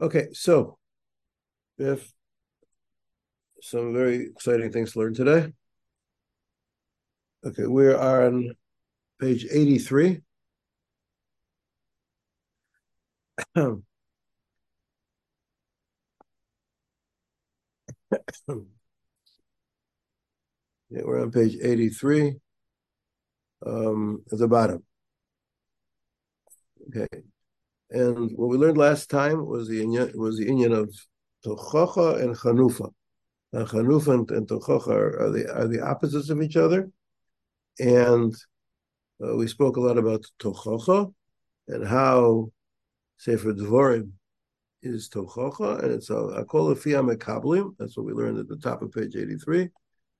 Okay, so we have some very exciting things to learn today. Okay, we are on page 83. yeah, we're on page 83 um, at the bottom. Okay. And what we learned last time was the was the union of Tochacha and Chanufa. Uh, Chanufa and, and Tochacha are, are, the are the opposites of each other, and uh, we spoke a lot about Tochacha and how Sefer Dvorim is Tochacha, and it's a Akol Fia Mekablim. That's what we learned at the top of page eighty-three.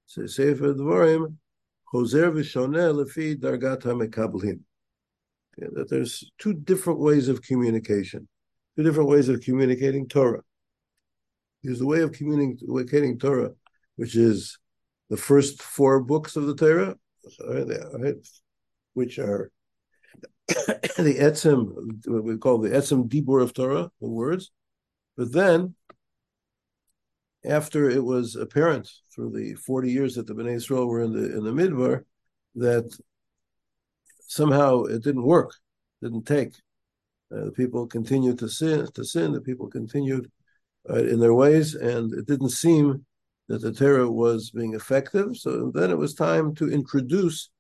So Sefer Dvorim Choser v'Shoneh lefi Dargat HaMekablim that there's two different ways of communication, two different ways of communicating Torah. There's the way of communicating Torah, which is the first four books of the Torah, which are the etzem, what we call the etzem dibur of Torah, the words. But then, after it was apparent through the 40 years that the Bnei Israel were in the in the Midbar, that somehow it didn't work, didn't take. Uh, the people continued to sin, to sin. The people continued uh, in their ways, and it didn't seem that the Torah was being effective. So then it was time to introduce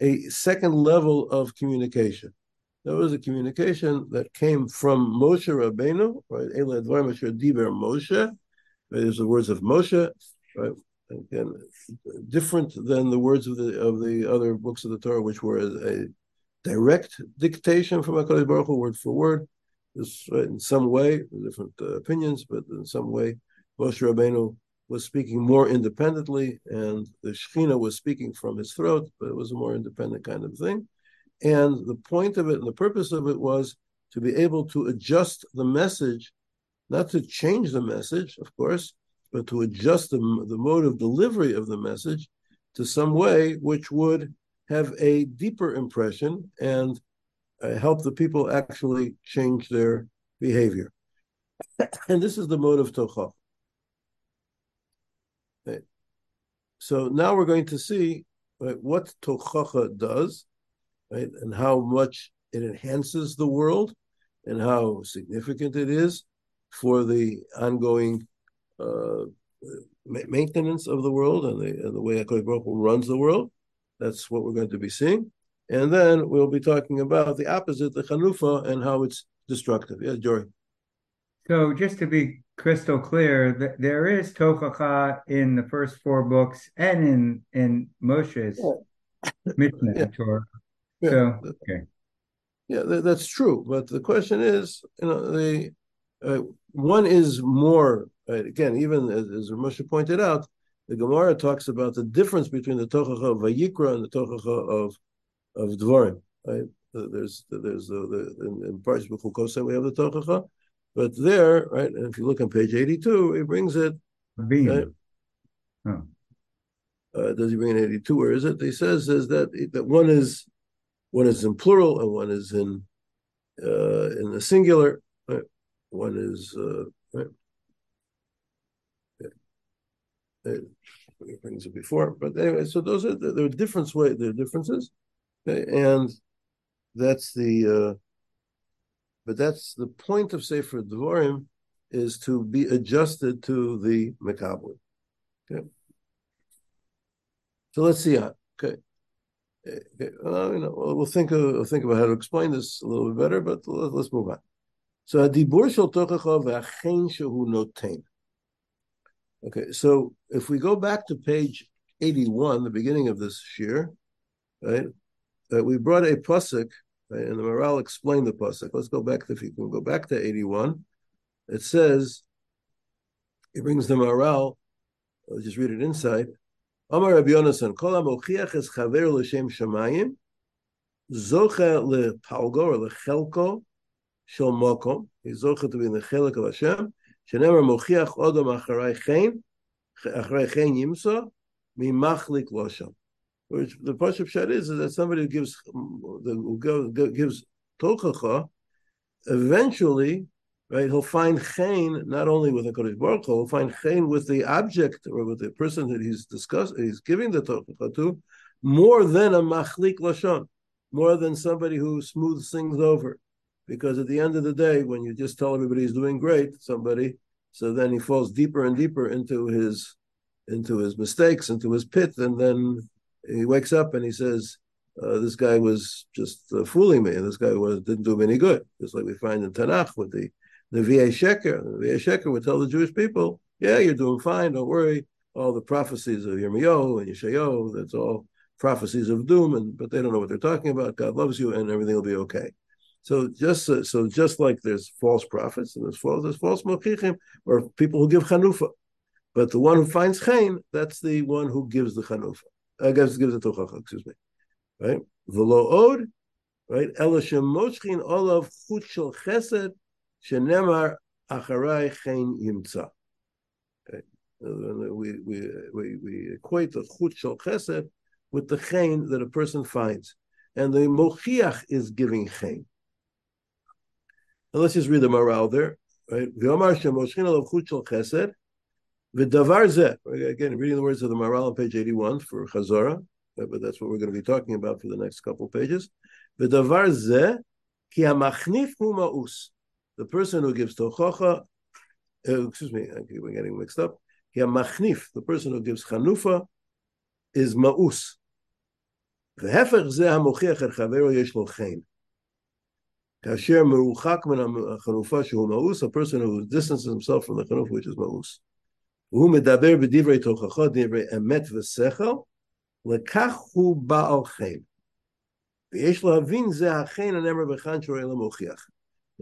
a second level of communication. There was a communication that came from Moshe Rabbeinu, right? Diber Moshe. There's the words of Moshe, right? Again, different than the words of the of the other books of the Torah, which were a, direct dictation from Hakadosh Baruch Hu, word for word. This, uh, in some way, different uh, opinions, but in some way, Moshe Rabbeinu was speaking more independently, and the Shekhinah was speaking from his throat, but it was a more independent kind of thing. And the point of it and the purpose of it was to be able to adjust the message, not to change the message, of course, but to adjust the, the mode of delivery of the message to some way which would have a deeper impression and uh, help the people actually change their behavior. and this is the mode of Tocha. So now we're going to see right, what Tochacha does right, and how much it enhances the world and how significant it is for the ongoing Uh, maintenance of the world and the, and the way HaKadosh Baruch Hu runs the world. That's what we're going to be seeing. And then we'll be talking about the opposite, the Chanufa, and how it's destructive. Yes, Jory. So just to be crystal clear, there is Tochacha in the first four books and in in Moshe's yeah. Mishnah yeah. Torah. Yeah. So okay. Yeah, that's true. But the question is, you know, the uh, one is more right, again, even as, as Moshe pointed out, the Gemara talks about the difference between the Tochacha of Vayikra and the Tochacha of of Dvarim. Right? There's there's the, the in, in B'chukosei we have the Tochacha, but there, right? And if you look on page eighty-two, he brings it. Right? Oh. Uh, does he bring it eighty-two? Where is it? He says is that that one is one is in plural and one is in uh, in the singular. Right? One is uh, brings it before. But anyway, so those are there are different way there are differences, okay? and that's the. Uh, but that's the point of Sefer Devarim is to be adjusted to the Mekabel. Okay. So let's see. Okay. Okay. Uh, you know, we'll think of, we'll think about how to explain this a little bit better, but let's move on. So Adibur Shel Tochacha V'Achen Shehu Notein. Okay, so if we go back to page 81, the beginning of this year, right, uh, we brought a pasuk, right, and the Maharal explained the pasuk. Let's go back, to, if you can go back to 81. It says, it brings the Maharal, I'll just read it inside. Amar Rabbi Yonasan, Kol HaMochiach es chaver l'shem shamayim, zocha lepalgo or lechelko shel mokom. He's zocha to be in the chelik of Hashem, שנאמר מוכיח אודם אחרי כן, אחרי כן ימצא, ממחליק לא שם. Which the Pashup Shad is, is that somebody who gives who gives tochacha, eventually right? He'll find chen not only with the Kodesh Baruch Hu, he'll find chen with the object or with the person that he's discussing, he's giving the tochacha to, more than a machlik lashon, more than somebody who smooths things over. Because at the end of the day, when you just tell everybody he's doing great, somebody, so then he falls deeper and deeper into his into his mistakes, into his pit, and then he wakes up and he says, uh, "This guy was just uh, fooling me, and this guy was didn't do me any good." Just like we find in Tanakh with the the VA Sheker. The VA Sheker would tell the Jewish people, "Yeah, you're doing fine. Don't worry. All the prophecies of Yirmiyahu and Yeshayahu, that's all prophecies of doom, and but they don't know what they're talking about. God loves you, and everything will be okay." So just uh, so just like there's false prophets and there's false there's false mochichim or people who give chanufa, but the one who finds chen, that's the one who gives the chanufa. I uh, guess gives the tochacha. Excuse me, right? V'lo od, right? Ela shemoshchin olav chut shel chesed shenemar acharai chen yimtza. We, we, we, we equate the chut shel chesed with the chen that a person finds. And the mochiach is giving chen. And let's just read the Maharal there. Right? Again, reading the words of the Maharal on page 81 for Chazorah, but that's what we're going to be talking about for the next couple pages. The person who gives tochocha, uh, excuse me, we're getting mixed up. The person who gives chanufa, is ma'us. Kasher meruchak min hachanufa shehu a person who distances himself from the chanufa which is ma'us. And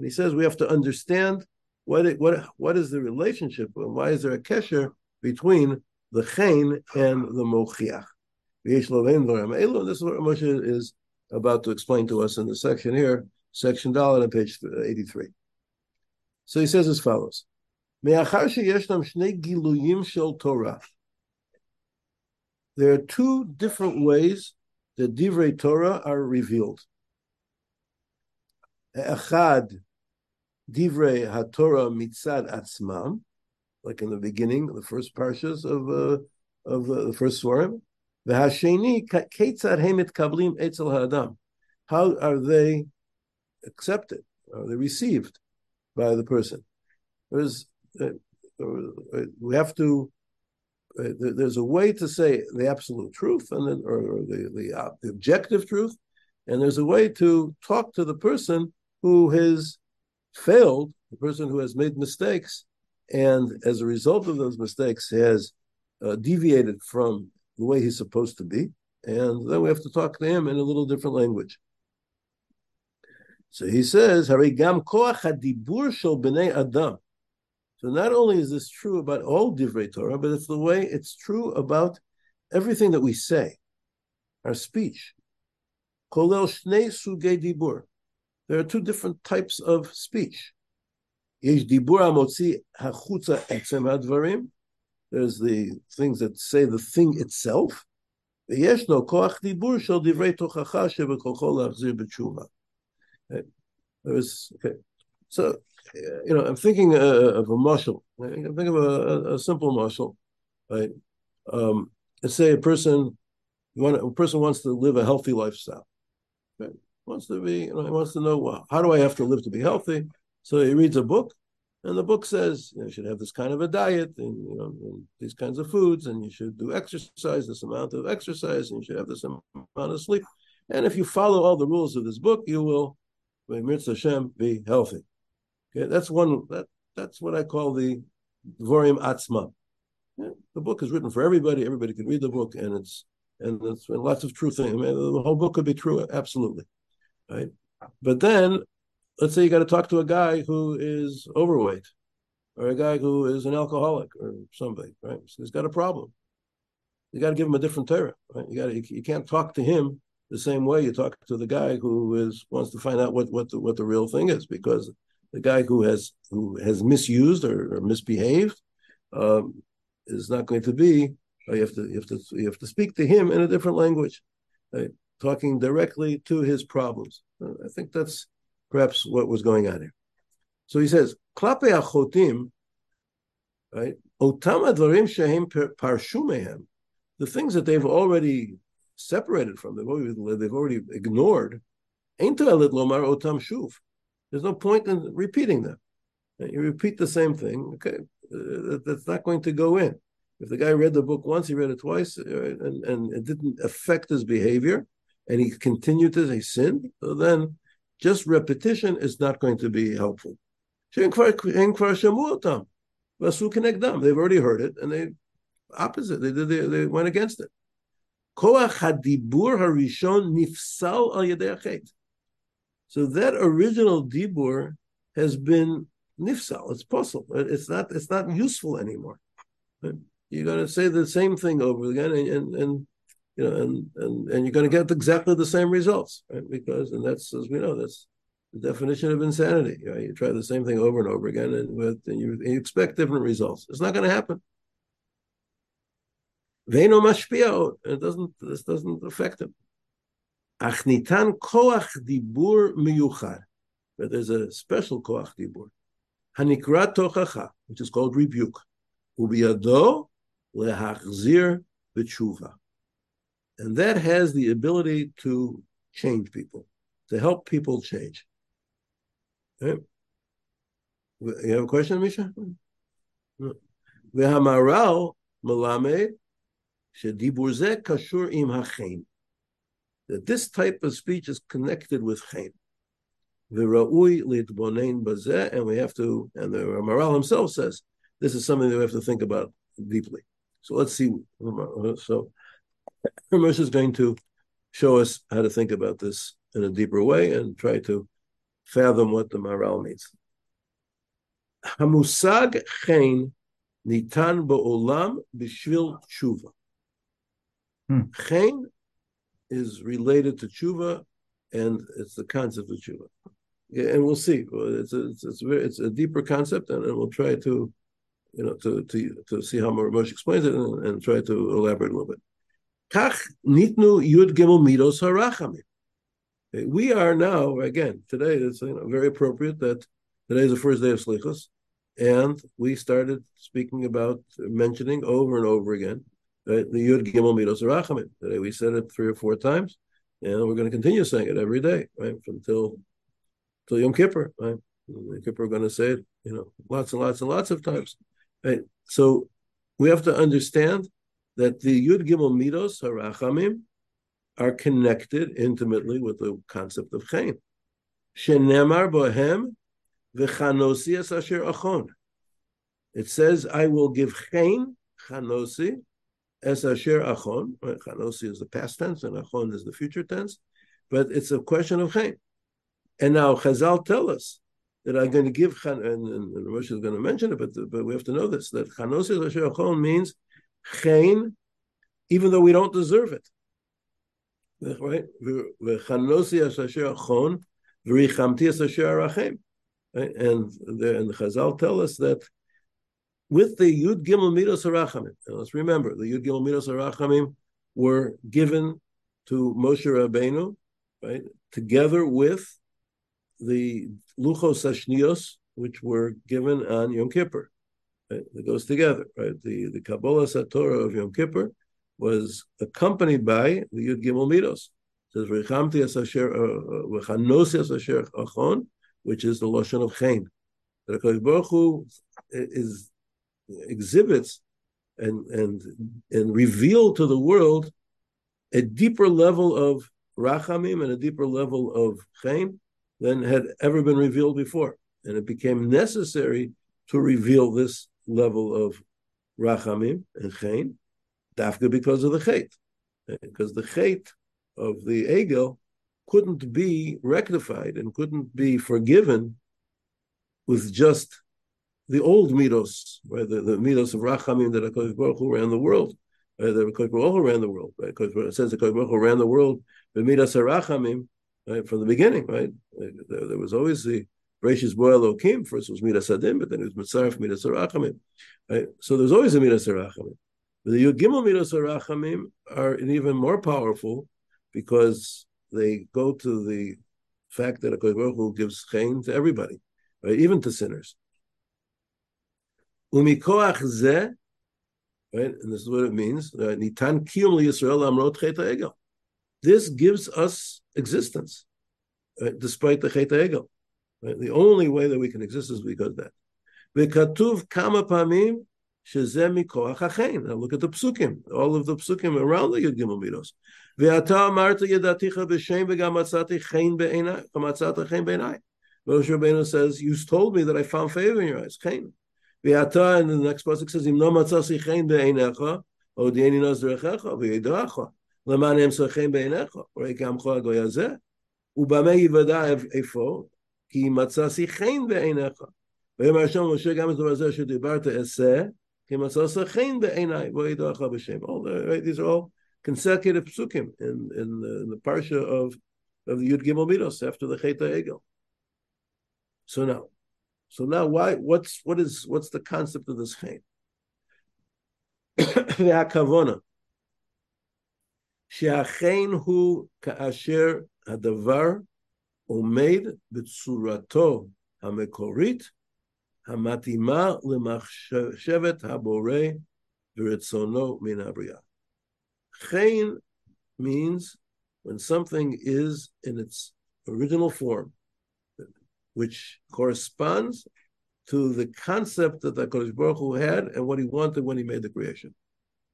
he says we have to understand what it, what what is the relationship and why is there a kesher between the chen and the mochiach. This is what Moshe is about to explain to us in the section here section dollar on page 83. So he says as follows: There are two different ways that divrei Torah are revealed. Echad divrei haTorah mitzad atzmam, like in the beginning, the first parshas of uh, of uh, the first swarim. V'hasheni ketzad hemet kablim etzel ha'adam. How are they accepted? Are they received by the person? There's uh, uh we have to. Uh, there's a way to say the absolute truth, and then or, or the the, uh, the objective truth, and there's a way to talk to the person who has failed, the person who has made mistakes, and as a result of those mistakes has uh, deviated from the way he's supposed to be, and then we have to talk to him in a little different language. So he says, Harigam koach hadibur shel b'nei adam. So not only is this true about all divrei Torah, but it's the way it's true about everything that we say, our speech. Kolel shnei suge dibur. There are two different types of speech. Yesh dibur amotzi hachutza etzem advarim. There's the things that say the thing itself. V'yeshno koach dibur shel divrei tochacha shebekocho lachzir b'tshuva. Right? Was okay. So you know, I'm thinking uh, of a muscle. I think of a, a simple muscle, right? Um, let's say a person, want, a person wants to live a healthy lifestyle. Right? Wants to be, you know, wants to know well, how do I have to live to be healthy? So he reads a book, and the book says you, know, you should have this kind of a diet, and you know, and these kinds of foods, and you should do exercise, this amount of exercise, and you should have this amount of sleep. And if you follow all the rules of this book, you will Mitzvah Hashem, be healthy. Okay, that's one. That that's what I call the Vorim Atzma. Yeah, the book is written for everybody. Everybody can read the book, and it's and it's and lots of truth. I mean, the whole book could be true, absolutely, right? But then let's say you got to talk to a guy who is overweight or a guy who is an alcoholic or somebody, right? So he's got a problem. You got to give him a different Torah, right? You got to, you can't talk to him the same way you talk to the guy who is wants to find out what what the, what the real thing is because the guy who has who has misused or, or misbehaved um, is not going to be. Uh, you have to you have to you have to speak to him in a different language, right? talking directly to his problems. Uh, I think that's perhaps what was going on here. So he says, klape achotim, right? Otam advarim shehem parshu mehem, the things that they've already separated from, they've already, they've already ignored. There's no point in repeating them. You repeat the same thing, okay, uh, that's not going to go in. If the guy read the book once, he read it twice, uh, and, and it didn't affect his behavior, and he continued to say sin, then just repetition is not going to be helpful. They've already heard it, and they opposite. They they, they went against it. So that original dibur has been nifsal. It's possible. It's not. It's not useful anymore. You're going to say the same thing over again, and, and, and you know, and, and and you're going to get exactly the same results, right? Because, and that's as we know, that's the definition of insanity. Right? You try the same thing over and over again, and with and you, and you expect different results. It's not going to happen. Veino mashpia. It doesn't. This doesn't affect him. Achnitan koach dibur miyuchad. But there's a special koach dibur. Hanikra tochacha, which is called rebuke. Ubiyado lehachzir b'tshuva. And that has the ability to change people, to help people change. Okay. You have a question, Misha? V'hamaral kashur im hachein. That this type of speech is connected with chen. V'ra'ui litbonein bazeh, and we have to, and the Maharal himself says, this is something that we have to think about deeply. So let's see. So Ramesh is going to show us how to think about this in a deeper way and try to fathom what the Maharal means. Hamusag chen nitan ba'olam b'shvil tshuva. Hmm. Chen is related to tshuva, and it's the concept of tshuva. Yeah, and we'll see. It's a, it's, it's, a very, it's a deeper concept, and, and we'll try to, you know, to to, to see how Moshe explains it, and, and try to elaborate a little bit. Kach nitnu yud midos. We are now again today. It's you know, very appropriate that today is the first day of Slichos, and we started speaking about mentioning over and over again the Yud Gimel Midos Rachamim. Today we said it three or four times, and we're going to continue saying it every day, right, until until Yom Kippur. Right, Yom Kippur are going to say it, you know, lots and lots and lots of times. Right, so we have to understand that the Yud Gimel Midos Harachamim are connected intimately with the concept of Chaim. Shenemar bohem v'chanosi es asher achon. It says, I will give Chaim, chanosi, as asher achon. Chanosi is the past tense and achon is the future tense, but it's a question of Chaim. And now Chazal tell us that I'm going to give, and, and, and Rosh is going to mention it, but, but we have to know this, that chanosi asher achon means Chaim, even though we don't deserve it right? V'chanosi asher achon, v'richamti asher arachem. And the, and Chazal tell us that with the Yud Gimel Midos Harachamim, let's remember, the Yud Gimel Midos Harachamim were given to Moshe Rabbeinu, right, together with the Luchos Hashnios, which were given on Yom Kippur. Right? It goes together, right? The the Kabbalah Satorah of Yom Kippur was accompanied by the Yud Gimel Midos. It says Rechamti as uh, uh, Asher Achon, which is the lashon of Chain. Hakadosh Baruch Hu is exhibits and and and reveal to the world a deeper level of rachamim and a deeper level of chaim than had ever been revealed before, and it became necessary to reveal this level of rachamim and chaim dafka because of the chait, because the chait of the egel couldn't be rectified and couldn't be forgiven with just the old midos, right? The, the midos of rachamim that Hakadosh Baruch Hu ran the world, right? That Hakadosh Baruch Hu ran the world, right? Because it says Hakadosh Baruch Hu ran the world, the midos rachamim, right? From the beginning, right? There, there was always the Bereshis Bo Elokim. First was midas adim, but then it was mitzaref midas rachamim, right? So there's always a midas rachamim. The Yud Gimel Midos Rachamim are even more powerful because they go to the fact that a Baruch Hu gives chayin to everybody. right? Even to sinners. Umikoach ze, right? And this is what it means. Nitan kiyum Yisrael amrot cheta ego. This gives us existence, right? despite the cheta ego. Right? The only way that we can exist is because of that. Vekatuv kama pamim shezeh mikoach hachein. Now look at the psukim, all of the psukim around the Yud Gimel Midos. Veata amarta yedaticha b'shem v'gam matzati chein b'einai. Matzata chein b'einai. Moshe Rabbeinu says, you told me that I found favor in your eyes, chein. Ve'ata, and the next pasuk says, Im no matzasi chen be'einecha, odieni nos derechecha, ve'yedracha, למען אמצא חן בעיניך, ראי כעמך הגוי הזה, ובמה יוודע איפה, כי מצאתי חן בעיניך. ויאמר השם משה גם את הדבר הזה שדיברת אעשה, כי מצאתי חן בעיניי, וידעך בשם. All the, right, these are all consecutive psukim in, in, the, in the parsha of, of the Yud Gimel Midos after the Cheta Egel. So now, so now, why? What's what is what's the concept of this chain? והכוונה שהחן הוא כאשר הדבר עומד בצורתו המקורית המתאימה למחשבת הבורא ורצונו מן הבריאה. Chain means when something is in its original form, which corresponds to the concept that the Kodesh Baruch Hu had and what he wanted when he made the creation.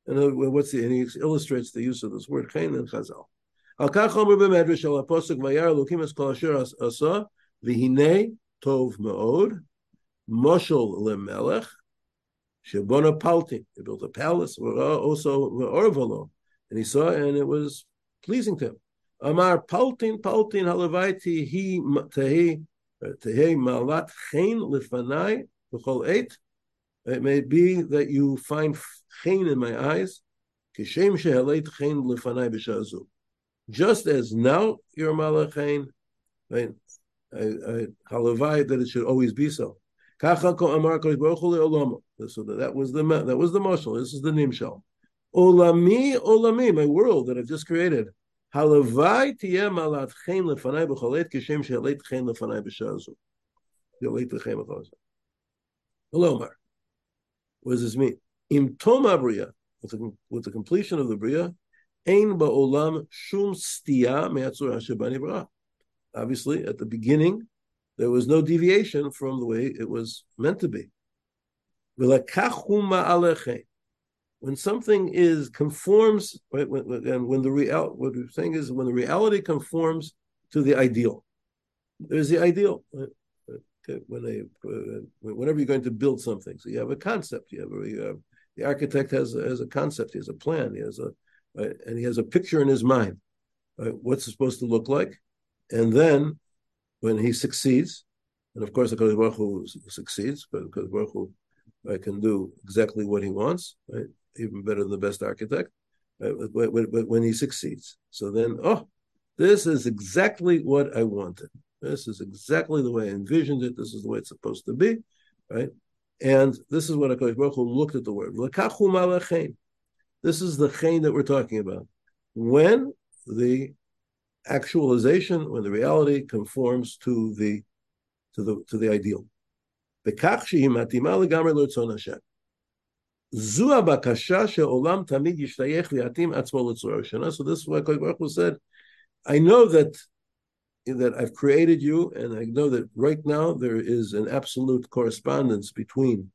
And what's the, and he illustrates the use of this word Cain and Chazal. Al kachomer b'medrash al apostle vayar elokim es kol asher asa v'hinei tov me'od moshul lemelech shebona paltin. He built a palace also orvalo, and he saw and it was pleasing to him. Amar paltin paltin halavaiti he tehi tehi malat chen lifanai b'chol eight. It may be that you find chen in my eyes, kishem shehaleit chen lifanai b'shazu. Just as now you're malach chen, right? Halavai that it should always be so. So that was the that was the mashal. This is the nimshal. Olami, olami, my world that I've just created. Hello, Mar. What does this mean? Im tom abriya, with the, completion of the bria, ein ba'olam shum stia me'atzur. Obviously, at the beginning, there was no deviation from the way it was meant to be. When something is conforms, right, when, and when the real, what we're saying is when the reality conforms to the ideal. There's the ideal. Right? When uh, whenever you're going to build something, so you have a concept. You have, a, you have the architect has a, has a concept. He has a plan. He has a, right, and he has a picture in his mind. Right, what's it supposed to look like? And then, when he succeeds, and of course, the Baruch Hu succeeds, but because Baruch Hu right, can do exactly what he wants. Right, even better than the best architect uh, when, when, he succeeds. So then, oh, this is exactly what I wanted. This is exactly the way I envisioned it. This is the way it's supposed to be, right? And this is what HaKadosh Baruch Hu looked at the word. This is the chain that we're talking about. When the actualization, when the reality conforms to the to the to the ideal. So this is why Baruch said, I know that that I've created you, and I know that right now there is an absolute correspondence between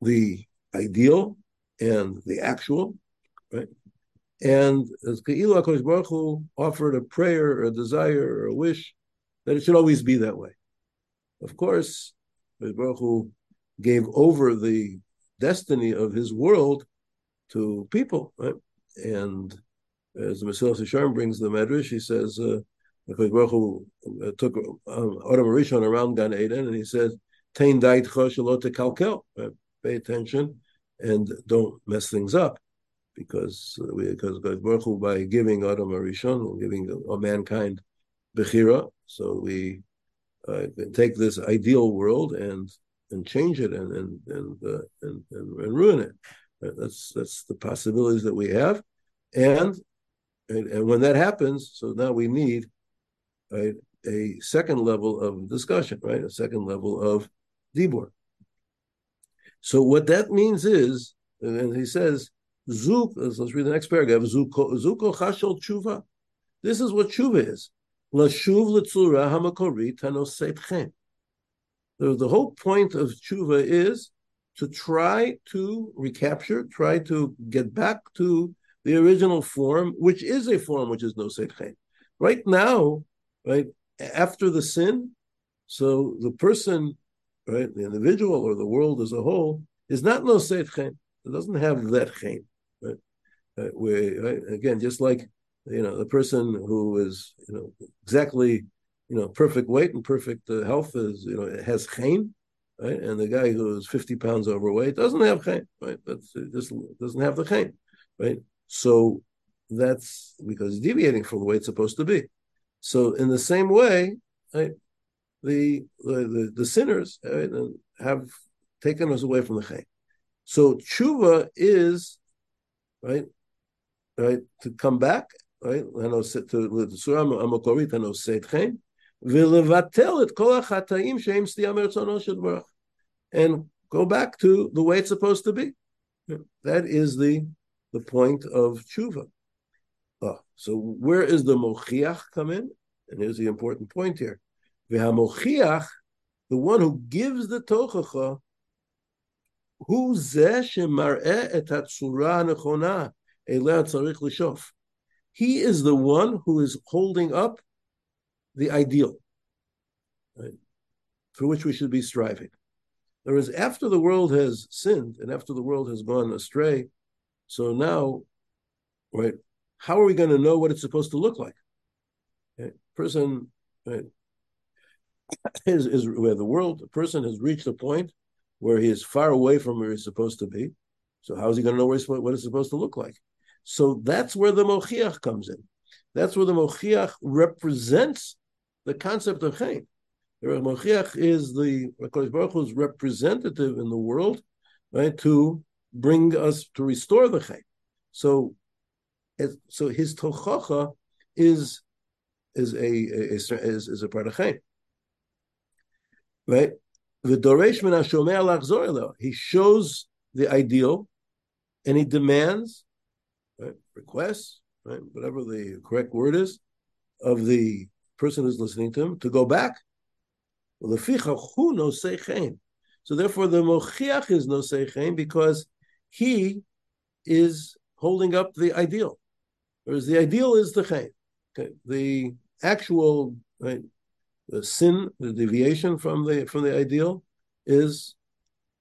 the ideal and the actual, right? And as Keilu HaKadosh Baruch Hu offered a prayer or a desire or a wish that it should always be that way. Of course, Baruch Hu gave over the destiny of his world to people, right? And as the Mesilas Yesharim brings the Medrash, he says, uh, Baruch Hu uh, took um, Adam Rishon around Gan Eden, and he says, "Tain dait kalkel." Pay attention and don't mess things up, because uh, we, because Baruch Hu, by giving Adam Rishon, giving a, mankind bechira, so we uh, take this ideal world and and change it and and and uh, and, and, and, ruin it. Uh, that's that's the possibilities that we have, and, and and when that happens, so now we need right a second level of discussion, right? A second level of dibur. So what that means is, and he says, Zuk, let's read the next paragraph. Zuko chashol tshuva. This is what tshuva is. Lashuv letzura hamakorit hanosetchem. The whole point of tshuva is to try to recapture, try to get back to the original form, which is a form which is no seitchen. Right now, right after the sin, so the person, right, the individual or the world as a whole is not no seitchen. It doesn't have that chen. Right? Uh, right? Again, just like you know the person who is you know exactly you know perfect weight and perfect uh, health is you know it has chen right? And the guy who's 50 pounds overweight doesn't have chaim, right? That's just doesn't have the chaim, right? So that's because deviating from the way it's supposed to be. So in the same way, right, the, the the, sinners right, have taken us away from the chaim. So tshuva is right, right to come back, right? To the surah amakorit and chaim, ולבטל את כל החטאים שהם סטייה מרצונו של ברוך and go back to the way it's supposed to be. That is the the point of tshuva. Oh, so where is the mochiach come in? And here's the important point here. V'hamochiach, the one who gives the tochacha, hu zeh shemar'eh et hatzura nechona eleh tzarich lishof. He is the one who is holding up the ideal, right, for which we should be striving. Whereas after the world has sinned and after the world has gone astray, so now, right, how are we going to know what it's supposed to look like? Okay. Person, right, is, is where the world, the person has reached a point where he is far away from where he's supposed to be. So how is he going to know what it's supposed to look like? So that's where the mochiach comes in. That's where the mochiach represents the concept of chayin. The Mochiach is the Hakadosh Baruch Hu's representative in the world, right, to bring us to restore the chay. So, so his tochacha is is a, a, is, is a part of chay. Right, the doresh min He shows the ideal, and he demands, right, requests, right, whatever the correct word is, of the person who's listening to him to go back so therefore, the mochiach is no seichein because he is holding up the ideal, whereas the ideal is the chain. Okay. The actual right, the sin, the deviation from the from the ideal, is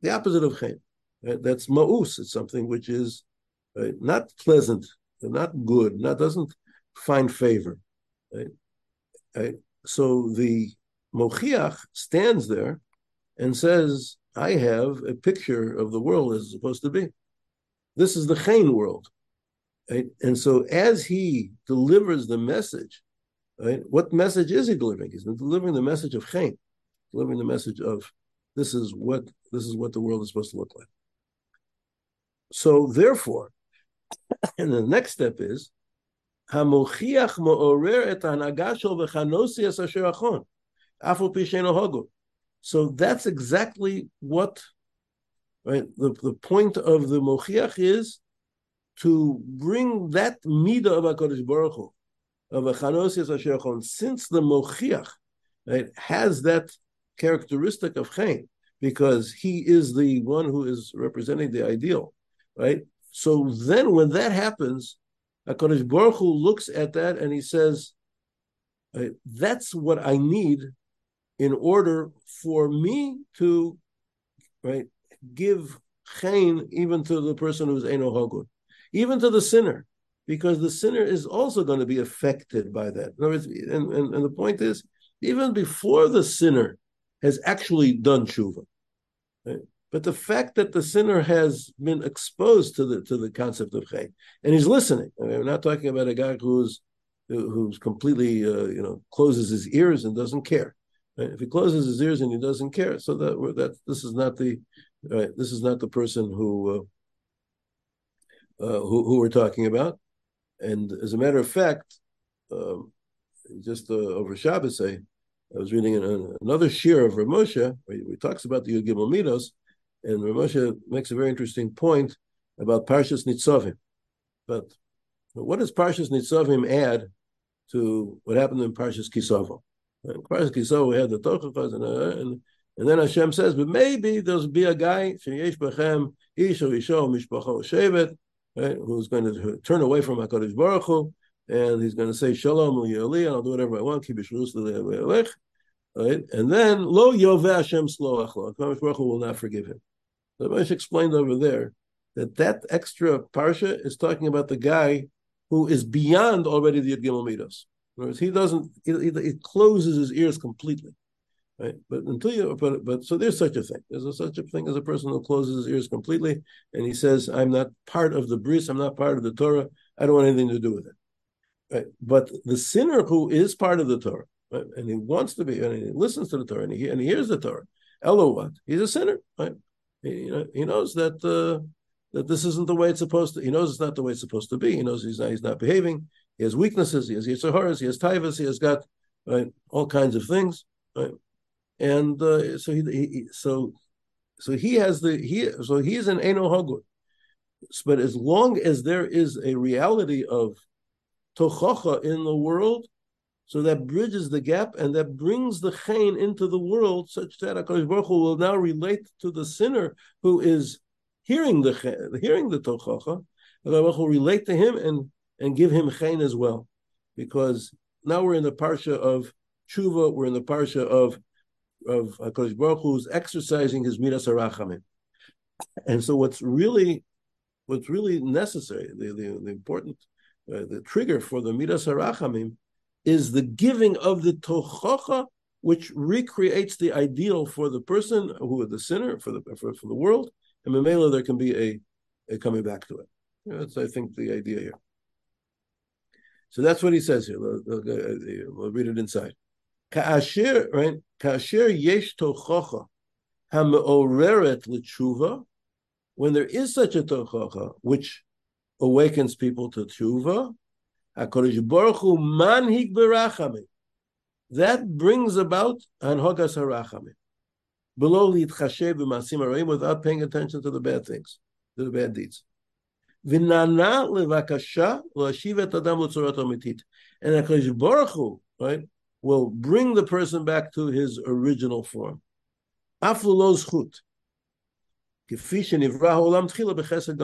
the opposite of chain. Right? That's ma'us. It's something which is right, not pleasant, not good, not doesn't find favor. Right? Right? So the Mochiach stands there and says, I have a picture of the world as it's supposed to be. This is the Chain world. Right? And so as he delivers the message, right, what message is he delivering? He's delivering the message of Chain, delivering the message of this is what this is what the world is supposed to look like. So therefore, and the next step is המוכיח מעורר את ההנהגה שלו וחנוסי אשר אחון. So that's exactly what right the, the point of the mochiach is to bring that midah of Hakadosh Baruch Hu, of a chanosias asherachon, since the mochiach right, has that characteristic of chen, because he is the one who is representing the ideal, right? So then, when that happens, Hakadosh Baruch Hu looks at that and he says, uh, "That's what I need in order for me to right give chayin even to the person who's eno hogun, even to the sinner, because the sinner is also going to be affected by that. Words, and, and, and, the point is, even before the sinner has actually done tshuva, right? But the fact that the sinner has been exposed to the to the concept of chain and he's listening. I mean, we're not talking about a guy who's who's completely uh, you know closes his ears and doesn't care. Right? If he closes his ears and he doesn't care, so that that this is not the right, this is not the person who, uh, uh, who who we're talking about. And as a matter of fact, um, just uh, over Shabbos, I I was reading an, another shiur of Ramosha where he talks about the Yud Gimel Midos, and Ramosha makes a very interesting point about Parshas Nitzavim. But, but what does Parshas Nitzavim add to what happened in Parshas Kisavo? In Parshas Kisavo, we had the Tochachas, and, and, and then Hashem says, but maybe there'll be a guy, right, who's going to turn away from HaKadosh Baruch Hu, and he's going to say Shalom and I'll do whatever I want. Keep right? And then Lo Yoveh Hashem Sloach Lo. Baruch Hu will not forgive him. The Ramesh explained over there that that extra parsha is talking about the guy who is beyond already the Yud Gimel Midos. In other words, he doesn't. It, closes his ears completely. Right? But until you, but but so there's such a thing. There's a, such a thing as a person who closes his ears completely, and he says, "I'm not part of the bris. I'm not part of the Torah. I don't want anything to do with it." Right? But the sinner who is part of the Torah, right? and he wants to be, and he listens to the Torah, and he, and he hears the Torah, Elo what? He's a sinner, right? He, he knows that uh, that this isn't the way it's supposed to. He knows it's not the way it's supposed to be. He knows he's not, he's not behaving. He has weaknesses. He has yetzer haras. He has taivas. He has got right, all kinds of things. Right? And uh, so he, he, so so he has the he so he's an eno hagur. But as long as there is a reality of tochacha in the world, so that bridges the gap and that brings the chain into the world, such that Hakadosh Baruch Hu will now relate to the sinner who is hearing the hearing the tochacha. Hakadosh Baruch Hu relate to him and and give him chain as well, because now we're in the parsha of tshuva. We're in the parsha of of Hakadosh Baruch Hu exercising his midas harachamim. And so, what's really what's really necessary, the, the, the important uh, the trigger for the midas harachamim is the giving of the tochacha, which recreates the ideal for the person who is the sinner for the for, for the world, and Mamela there can be a, a coming back to it. That's I think the idea here. So that's what he says here. We'll, uh, uh, read it inside. Ka'asher, right? Ka'asher yesh tochacha ha'me'oreret l'tshuva. When there is such a tochacha, which awakens people to tshuva. HaKadosh Baruch Hu manhig berachamim. That brings about anhogas harachamim. Below litchashev b'masim arayim without paying attention to the bad things, to the bad deeds. V'nana levakasha l'ashiv et adam l'tzorat omitit. And HaKadosh Baruch Hu, right, will bring the person back to his original form. Aflu lo zchut. Kifi shenivra ha'olam tchila b'chesed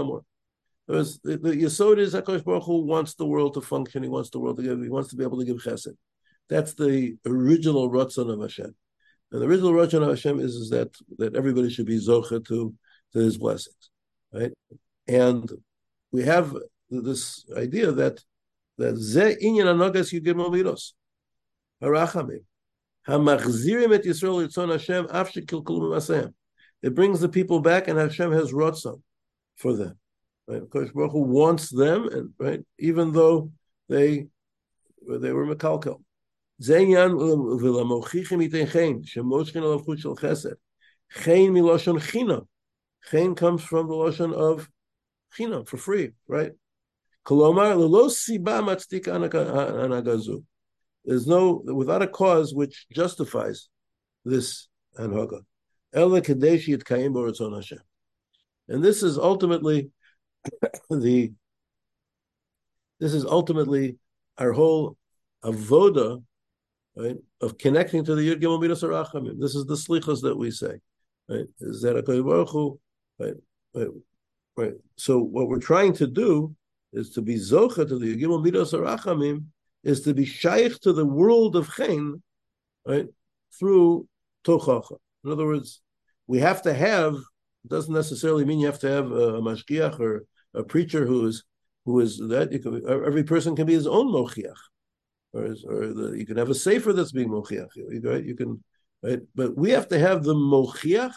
gamor the, the Yisod is Hakadosh Baruch Hu wants the world to function. He wants the world to give. He wants to be able to give Chesed. That's the original Ratzon of Hashem. And the original Ratzon of Hashem is, is that that everybody should be zocha to to His blessings, right? And we have this idea that that ze inyan anogas yugim omiros harachamim hamachzirim et Yisrael yitzon Hashem af shekilkulu It brings the people back, and Hashem has Ratzon for them. Right? Kodesh Baruch Hu wants them, and right, even though they they were mekalkel. Zenyan v'lamochichim iten chen shemoshkin shel chesed. Chen miloshon chinam. Chen comes from the loshon of chinam for free, right? Kolomar lelo siba matzdik anagazu. There's no without a cause which justifies this anhaga. Ela kadesh yitkayim b'ratzon Hashem. And this is ultimately the this is ultimately our whole avoda right, of connecting to the Yud Gimel Midas Arachamim. This is the slichas that we say. Right? Is that a right, right. So what we're trying to do is to be zocha to the Yud Gimel Midas Arachamim, is to be shaykh to the world of chen, right, through tochacha. In other words, we have to have. Doesn't necessarily mean you have to have a, a mashgiach or a preacher who is who is that can, uh, every person can be his own mochiach, or, or the, you can have a sefer that's being mochiach. Right? You can, right? But we have to have the mochiach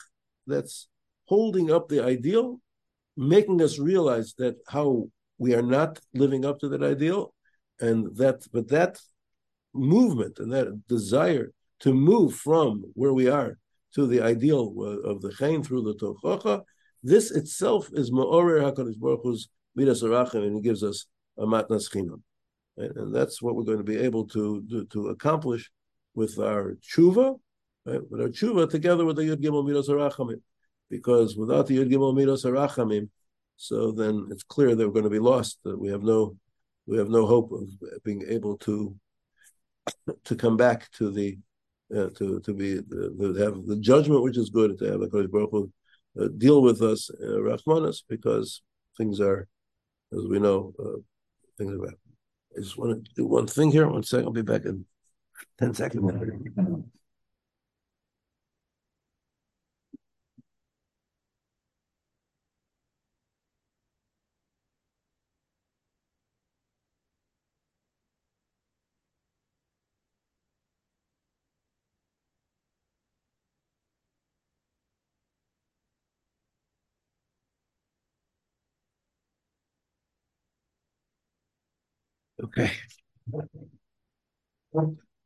that's holding up the ideal, making us realize that how we are not living up to that ideal, and that but that movement and that desire to move from where we are to the ideal uh, of the chain through the tochacha this itself is Ma'orer HaKadosh Baruch Hu's Midas Arachim, and he gives us a Matnas Chinam. And that's what we're going to be able to, to, to accomplish with our tshuva, right? With our tshuva together with the Yud Gimel Midos Harachamim. Because without the Yud Gimel Midos Harachamim, so then it's clear that we're going to be lost. That we have no, we have no hope of being able to to come back to the uh, to to be to have the judgment which is good to have Kodesh Baruch Hu, uh, deal with us uh, because things are as we know uh, things are bad. I just want to do one thing here. One second. I'll be back in 10 seconds. Okay.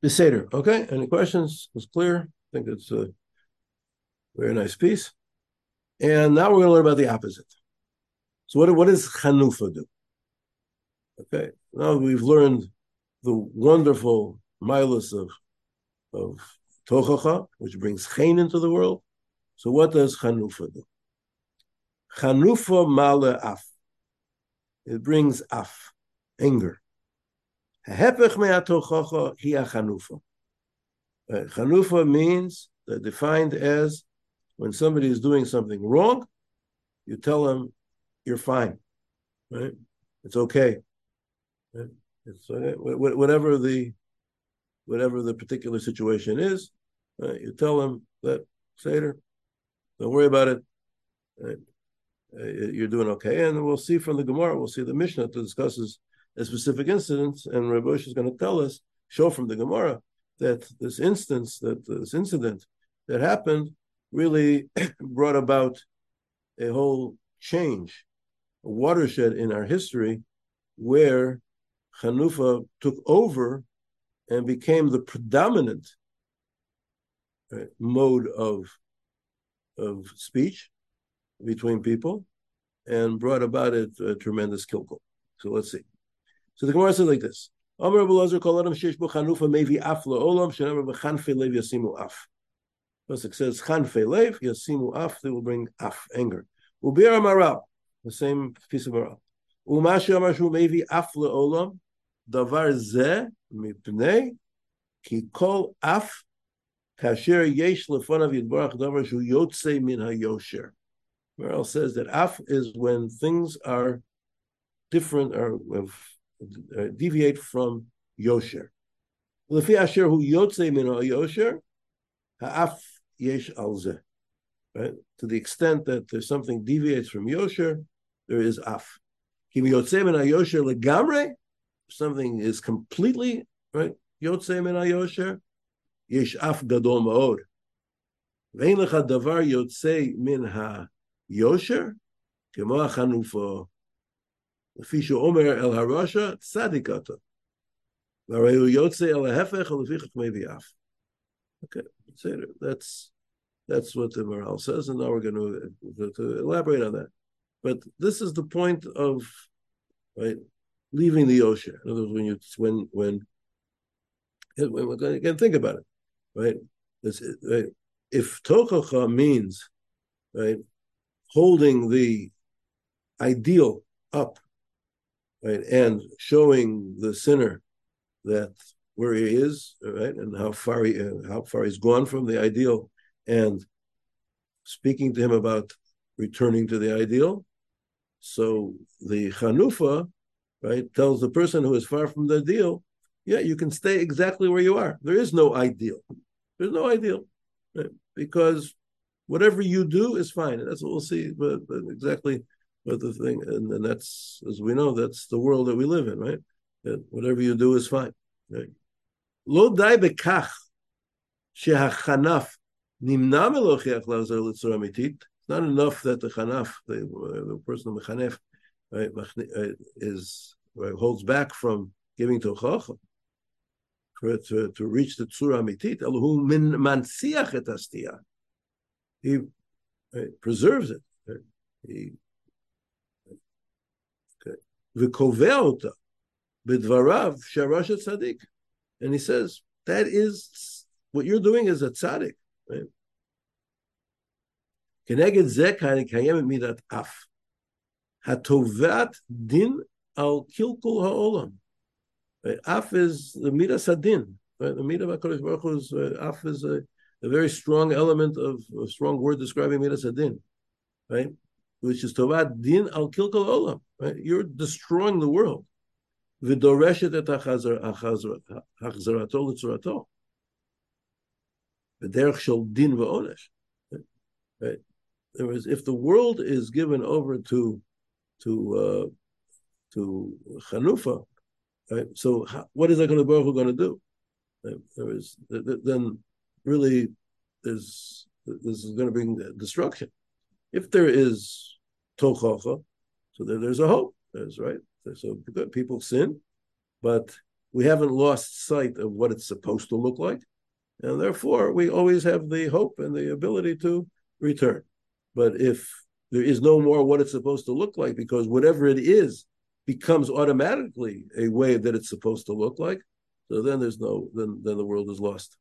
The Seder. Okay. Any questions? It's clear. I think it's a very nice piece. And now we're going to learn about the opposite. So what, what does Chanufa do? Okay. Now we've learned the wonderful milus of, of Tochacha, which brings Chen into the world. So what does Chanufa do? Chanufa male af. It brings af, anger. Hepech me'atochocha hi chanufa. Chanufa means that defined as when somebody is doing something wrong, you tell them you're fine, right? It's okay. It's okay. whatever the whatever the particular situation is, right? you tell them that Seder, don't worry about it. Right? Uh, you're doing okay, and we'll see from the Gemara. We'll see the Mishnah that discusses a specific incident, and Rabbi Bush is going to tell us, show from the Gemara, that this instance, that this incident that happened, really brought about a whole change, a watershed in our history, where Chanufa took over and became the predominant right, mode of of speech between people, and brought about it a tremendous kilkel. So let's see. So the Gemara says like this: Amar Rabbi Lazar kol adam bo chanufa mevi af lev yasimu af. Says chanfe lev yasimu af. They will bring af anger. Ubir Maharal, the same piece of Maharal. Umashi Amar shu mevi af davar ze mipnei ki kol af kasher yesh yidbarach davar shu yotze min hayosher. Says that af is when things are different or uh, deviate from Yosher. Lefi asher hu yotze min Yosher, ha'af yesh alze. Right? To the extent that there's something deviates from Yosher, there is af. Kim yotze min Yosher legamre, something is completely, right? Yotze min Yosher, yesh af gadol ma'od. ואין לך דבר יוצא מן היושר, כמו החנופו, לפי שאומר אל הרשע, צדיק אתה. והרי הוא יוצא אל ההפך, ולפי חכמי ויאף. Okay, that's that's what the morale says, and now we're going to, to elaborate on that. But this is the point of right leaving the ocean. In other words, when you when when, when again think about it, right? This, right? If tochacha means right holding the ideal up right, and showing the sinner that where he is, right, and how far he how far he's gone from the ideal, and speaking to him about returning to the ideal. So the Chanufa, right, tells the person who is far from the ideal, yeah, you can stay exactly where you are. There is no ideal. There's no ideal, right? because whatever you do is fine. And that's what we'll see. But, but exactly but the thing, and, that's as we know, that's the world that we live in, right? That whatever you do is fine. Lo dai bekach shehachanaf amitit. It's not enough that the chanaf, the, the person of mechanef, right, uh, is right, holds back from giving to chacham for to, to reach the tzura amitit. Elohu min mansiach et astia. He right, preserves it. He וקובע אותה בדבריו שהרשע צדיק. And he says, that is what you're doing is a tzaddik, right? כנגד זה קיימת מידת אף, התובעת דין על קלקול העולם. Af is the midas adin. Right? The midah of HaKadosh Baruch Hu is, uh, af is a, a, very strong element of a strong word describing midas adin, right? Which is tovat din al kilkal olam. Right? You're destroying the world. V'doreshet et hachzarato l'tzurato. V'derech shel din v'onesh. Right? There is, if the world is given over to to uh, to Chanufa, right? So what is HaKadosh Baruch Hu going to do? There is then really there's this is going to bring destruction. If there is tochacha, so then there's a hope. There's right. So people sin, but we haven't lost sight of what it's supposed to look like, and therefore we always have the hope and the ability to return. But if there is no more what it's supposed to look like, because whatever it is becomes automatically a way that it's supposed to look like, so then there's no then then the world is lost.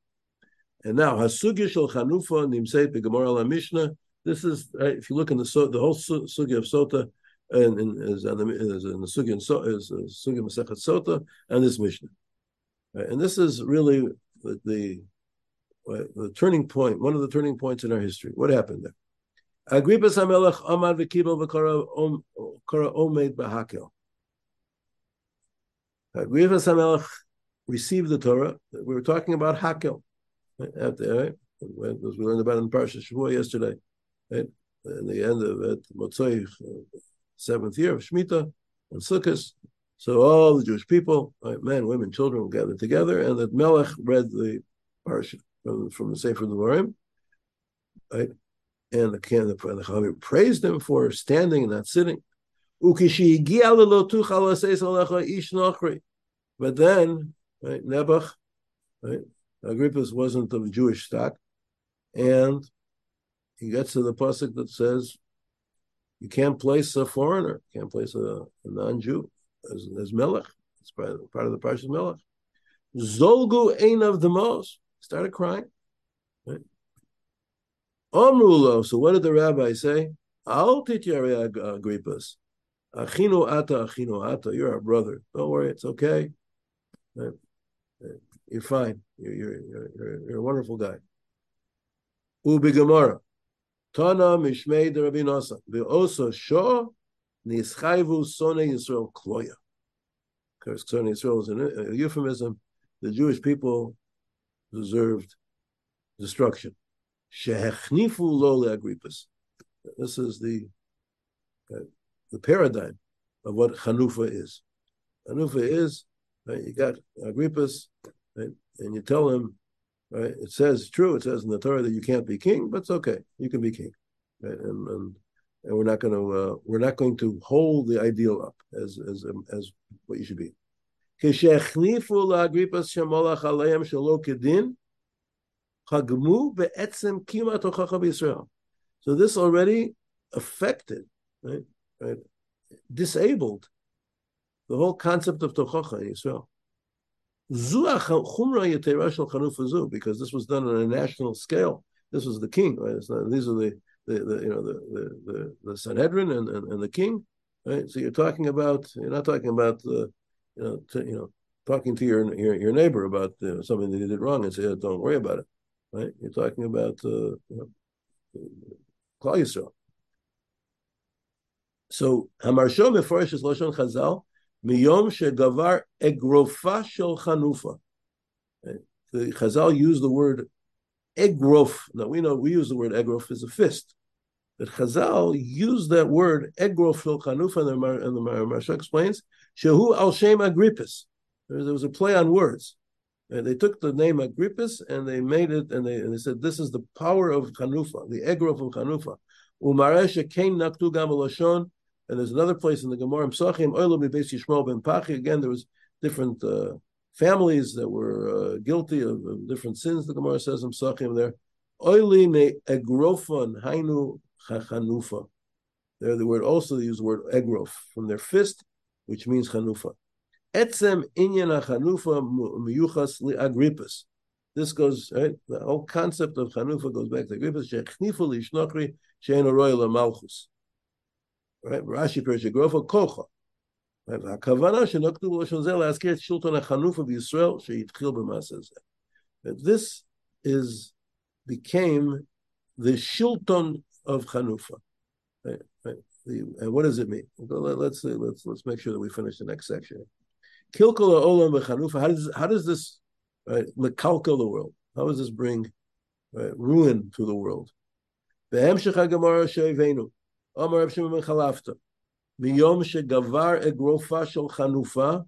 And now Hasugi shel Chanufa nimseit beGemara la Mishnah. This is right, if you look in the the whole sugi of Sota and, and is, in the, in the in so, is uh, Masechet Sota and this Mishnah. Right? And this is really the, the the turning point, one of the turning points in our history. What happened there? Agrippas Hamelech Amad v'Kibel v'Kara Omed Bahakel. Agrippas Hamelech received the Torah. We were talking about Hakel, right? After, right? As we learned about in Parsha Shavuot yesterday, right? In the end of it, Motzoi, uh, seventh year of Shemitah and Sukkot. So all the Jewish people, right, men, women, children, gathered together, and that Melech read the Parsha from, from the Sefer Devarim, right? And the can the, the Chavim praised him for standing and not sitting. But then right? Nebuch, right? Agrippas wasn't of Jewish stock, and he gets to the pasuk that says you can't place a foreigner, can't place a, a non-Jew as, as melech. It's part of, part of the parsha melech. Zolgu ein of the most started crying. Right? Omrulo. So what did the rabbi say? Al tityare Agrippas. Achinu ata, achinu ata. You're our brother. Don't worry, it's okay. You're fine. You're you're you're, you're a wonderful guy. Ubi Gemara. Tana mishmei de Rabbi Nasa. also sho nischayvu sone Yisrael kloya. Because sone Yisrael is a euphemism. The Jewish people deserved destruction. Shehechnifu lo leagripas. This is the uh, the paradigm of what Chanufa is. Chanufa is right? You got Agrippas, right? and you tell him, right? It says true. It says in the Torah that you can't be king, but it's okay. You can be king, right? and and, and we're not going to uh, we're not going to hold the ideal up as as um, as what you should be. So this already affected, right, right, disabled the whole concept of tochacha in Israel. Because this was done on a national scale. This was the king, right? Not, these are the, the, the, you know the the, the, Sanhedrin and, and, and, the king, right? So you're talking about you're not talking about the you know to, you know talking to your your, your neighbor about uh, something that he did wrong and say oh, don't worry about it, right? You're talking about uh, you know, Klal Yisrael. So Hamarsho Meforish is Chazal Miyom shegavar egrofa shel chanufa. The Chazal use the word egrof. Now we know we use the word egrof as a fist. But Chazal used that word egrof shel chanufa, and the, and the Maharsha explains shehu al shem Agrippus. There, there was a play on words. And they took the name Agrippus and they made it, and they, and they said, This is the power of Chanufa, the Egrof of Chanufa. Umaresha Kain Naktu Gamalashon, and there's another place in the Gemara, Psachim, Oilam Beis Yishmael ben Pachi. Again, there was different uh, families that were uh, guilty of, of, different sins. The Gemara says in Psachim there. Oili me egrofan hainu chachanufa. There, the word also they use the word egrof from their fist, which means chanufa. Etzem inyan chanufa miyuchas li agrippas. this goes right. The whole concept of Chanufa goes back to Griffith Shechnifu Lishnokri Shein Royal Malchus Right, Rashi Perish Grofa Kocha. הכוונה שנקטו בלשון זה להזכיר את שלטון החנופה בישראל שהתחיל במעשה זה. This is became the shilton of Chanufa. Right, right. The, and what does it mean? Let's let's let's make sure that we finish the next section. Kilkul olam b'chanufa. How does how does this right mekalkel the world? How does this bring right, ruin to the world? Be'emshech hagemara sheivenu. Amar Reb Shimon ben Chalafta. Miyom shegavar egrofa shel chanufa.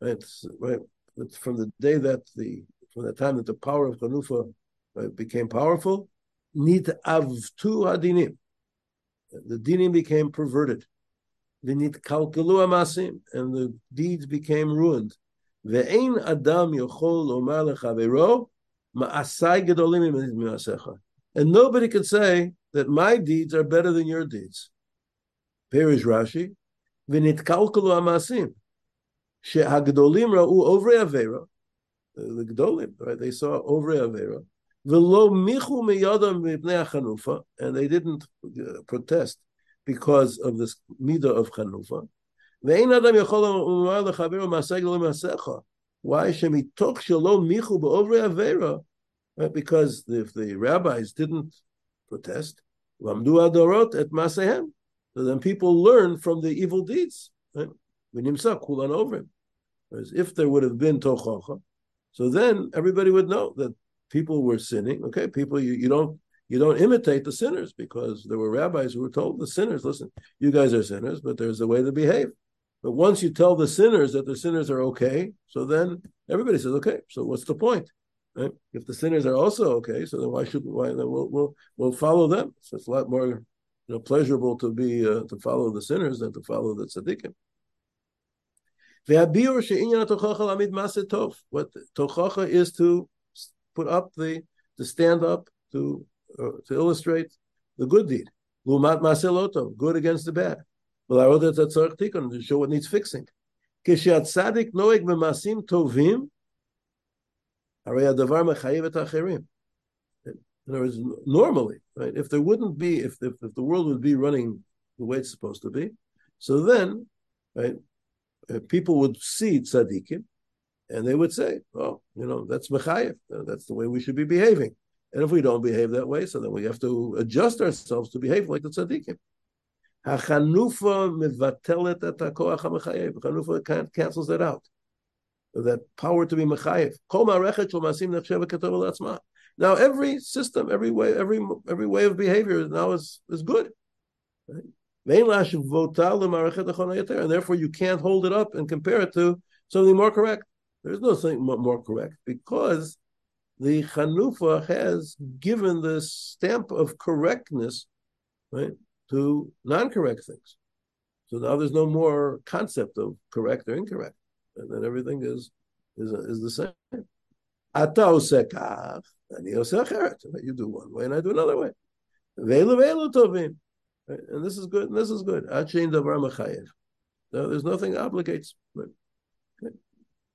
Right, right. It's from the day that the from the time that the power of chanufa right, became powerful. Avtu hadinim. The dinim became perverted kalkelu amasim, and the deeds became ruined. Ve'ein adam yochol omar lechavero ma'asai gedolim mimasecha. And nobody can say that my deeds are better than your deeds. Perish Rashi, kalkelu amasim. She'hagdolim ra'u over avera. The gedolim, right? They saw over avera. V'lo michu miyadam mipnei chanufa, and they didn't uh, protest because of this midah of chanufa. Why shemitoch shalom michu be'ovre avera? Because if the rabbis didn't protest, lamdu adorot et masehem, so then people learn from the evil deeds. V'nimsa kulan over Whereas if there would have been tochacha, so then everybody would know that people were sinning. Okay, people, you, you don't you don't imitate the sinners because there were rabbis who were told the sinners, listen, you guys are sinners, but there's a way to behave. But once you tell the sinners that the sinners are okay, so then everybody says, okay, so what's the point? Right? If the sinners are also okay, so then why should why then we'll we'll, we'll follow them? So it's a lot more you know, pleasurable to be uh, to follow the sinners than to follow the tzaddikim. What tochacha is to put up the to stand up to uh, to illustrate the good deed. Lumat maseloto, good against the bad. To show what needs fixing. Kishat sadik noeg tovim הרי הדבר מחייב את האחרים. In other words, normally, right, if there wouldn't be, if, if, if the world would be running the way it's supposed to be, so then, right, uh, people would see tzaddikim, and they would say, "Oh, you know, that's mechayev. That's the way we should be behaving." And if we don't behave that way, so then we have to adjust ourselves to behave like the tzaddikim. Hachanufa mevatelet et hakoach hamechayev. Hachanufa cancels that out. That power to be mechayev. Now every system, every way, every every way of behavior now is is good. Right? And therefore you can't hold it up and compare it to something more correct. There's no thing more correct because the Chanufa has given the stamp of correctness right, to non-correct things. So now there's no more concept of correct or incorrect, and then everything is is is the same. Ata osekach, and you do one way and I do another way. Velu velu tovim, and this is good and this is good. Achein davar mechayev. No, there's nothing obligates. Right?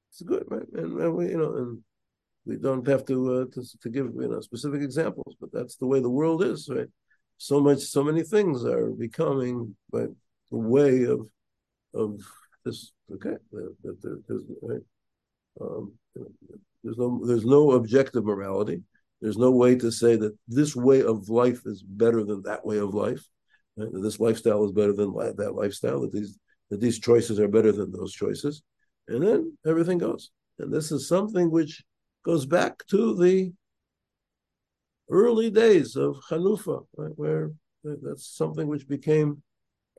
It's good, right? And, and we, you know, and we don't have to, uh, to to give you know specific examples, but that's the way the world is, right? So much, so many things are becoming right, the way of of this. Okay, that there, there's right. Um, there's no there's no objective morality. There's no way to say that this way of life is better than that way of life. Right? That this lifestyle is better than that lifestyle. That these that these choices are better than those choices, and then everything goes. And this is something which goes back to the early days of Hanufa, right, where that's something which became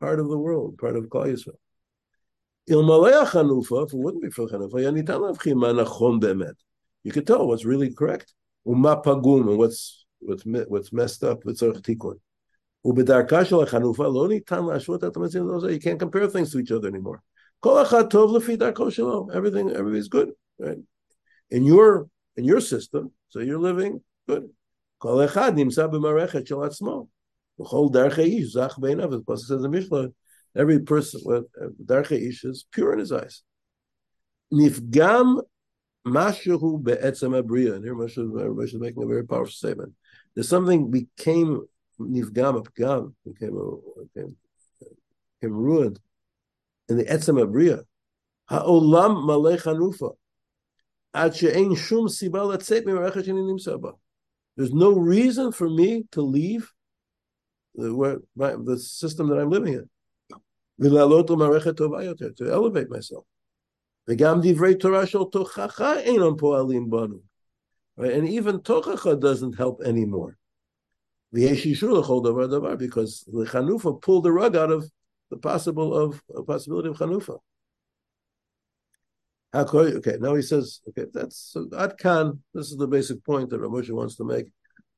part of the world, part of Klal Yisrael Ilmalei Hanufa, if it wouldn't be for Hanufa, you could tell what's really correct. Uma pagum, and what's what's what's messed up. V'tzorch tikun. ובדרכה של החנופה לא ניתן להשוות את המצבים לזה. You can't compare things to each other anymore. כל אחד טוב לפי דרכו שלו. Everything, everybody's good, right? in your in your system, so you're living good. כל אחד נמצא במערכת של עצמו. בכל דרכי איש זך בעיניו, as Pasuk says in Mishnah, Every person with uh, Darcha Ish is pure in his eyes. Nifgam Mashahu Be'etzem Abriya. And here uh, Moshe is making a very powerful statement. There's something became Nifgam Apgam, became, uh, became, became ruined in the Etzem Abriya. Ha'olam Malei Chanufa. There's no reason for me to leave the, where, my, the system that I'm living in. To elevate myself. וגם דברי תורה של תוכחה אינם פועלים בנו. Right? And even tochacha doesn't help anymore. ויש אישור לכל דבר דבר, because the chanufa pulled the rug out of the possible of a possibility of chanufa. Okay, now he says, okay, that's so Adkan. This is the basic point that Ramosha wants to make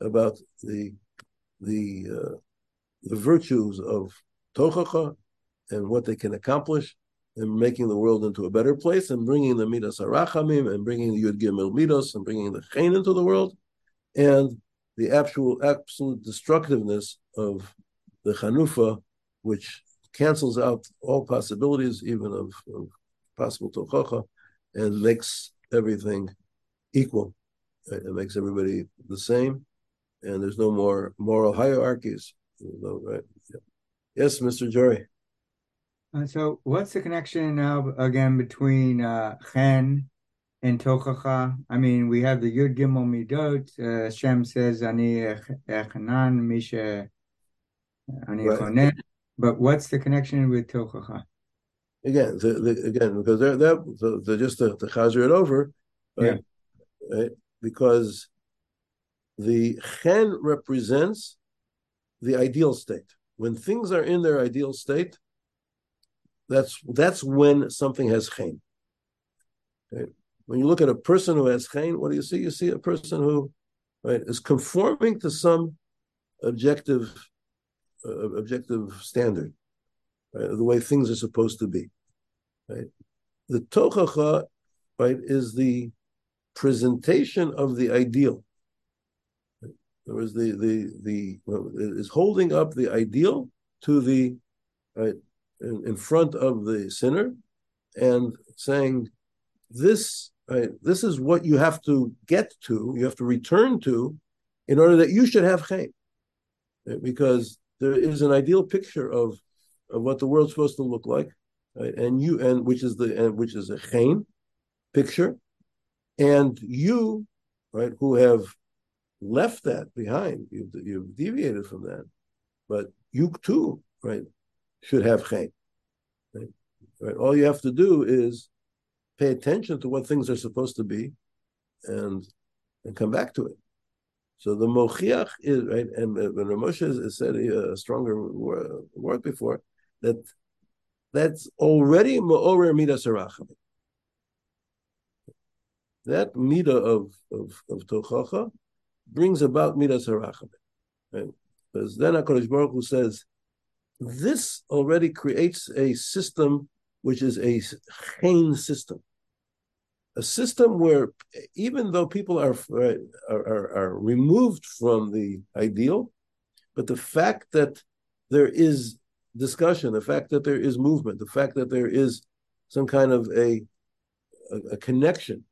about the the uh, the virtues of tochacha and what they can accomplish in making the world into a better place and bringing the midas arachamim and bringing the yud gimel midas and bringing the chen into the world and the actual absolute destructiveness of the chanufa, which cancels out all possibilities, even of, of possible tochacha, and makes everything equal. It makes everybody the same, and there's no more moral hierarchies. Right? Yeah. Yes, Mr. Jory. Uh, so, what's the connection now again between uh, Chen and Tochacha? I mean, we have the Yud Gimel Midot. Uh, Shem says, "Ani echanan misha ani chonen." But what's the connection with Tochacha? Again, the, the, again, because they're, they're, they're just to, to chazer it over, right? Yeah. right? Because the Chen represents the ideal state. When things are in their ideal state, that's that's when something has. Okay? When you look at a person who has chen, what do you see? You see a person who right is conforming to some objective uh, objective standard, right, the way things are supposed to be. Right? The tochacha, right, is the presentation of the ideal. There was the the the is holding up the ideal to the right in, in front of the sinner and saying, this, right, this is what you have to get to, you have to return to in order that you should have chen. Right? Because there is an ideal picture of, of what the world's supposed to look like, right? and you and which is the and which is a chen picture, and you, right, who have left that behind, you've, you've deviated from that, but you too, right, should have chen. Right? right? All you have to do is pay attention to what things are supposed to be, and and come back to it. So the mochiach is right, and when Ramosha said a stronger word before that that's already ma'orer midas arachamim. That midah of of of tochacha brings about midas harachamim. Right? Because then Hakadosh Baruch Hu says, this already creates a system which is a chen system. A system where even though people are, are, are, are removed from the ideal, but the fact that there is discussion, the fact that there is movement, the fact that there is some kind of a, a, a, connection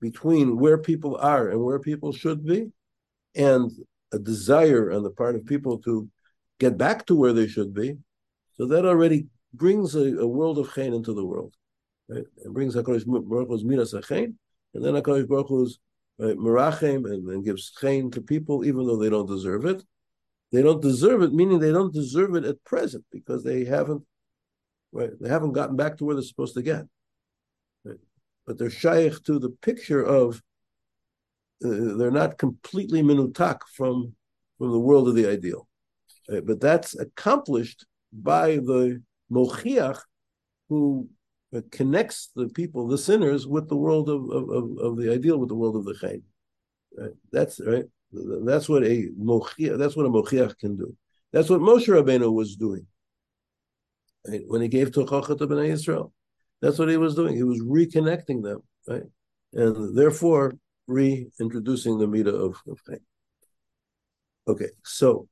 between where people are and where people should be, and a desire on the part of people to get back to where they should be. So that already brings a, a world of chen into the world. Right? It brings HaKadosh Baruch Hu's minas chen, and then HaKadosh Baruch Hu's right, and, and gives chen to people even though they don't deserve it. They don't deserve it, meaning they don't deserve it at present because they haven't, right? They haven't gotten back to where they're supposed to get. Right? But they're shaykh to the picture of uh, they're not completely minutak from from the world of the ideal. Uh, but that's accomplished by the mochiach who uh, connects the people, the sinners, with the world of, of, of, the ideal, with the world of the chayin. Right? That's right. That's what a mochiach. That's what a mochiach can do. That's what Moshe Rabbeinu was doing right? when he gave tochacha to Bnei Israel. That's what he was doing. He was reconnecting them, right, and therefore reintroducing the midah of, of chayin. Okay, so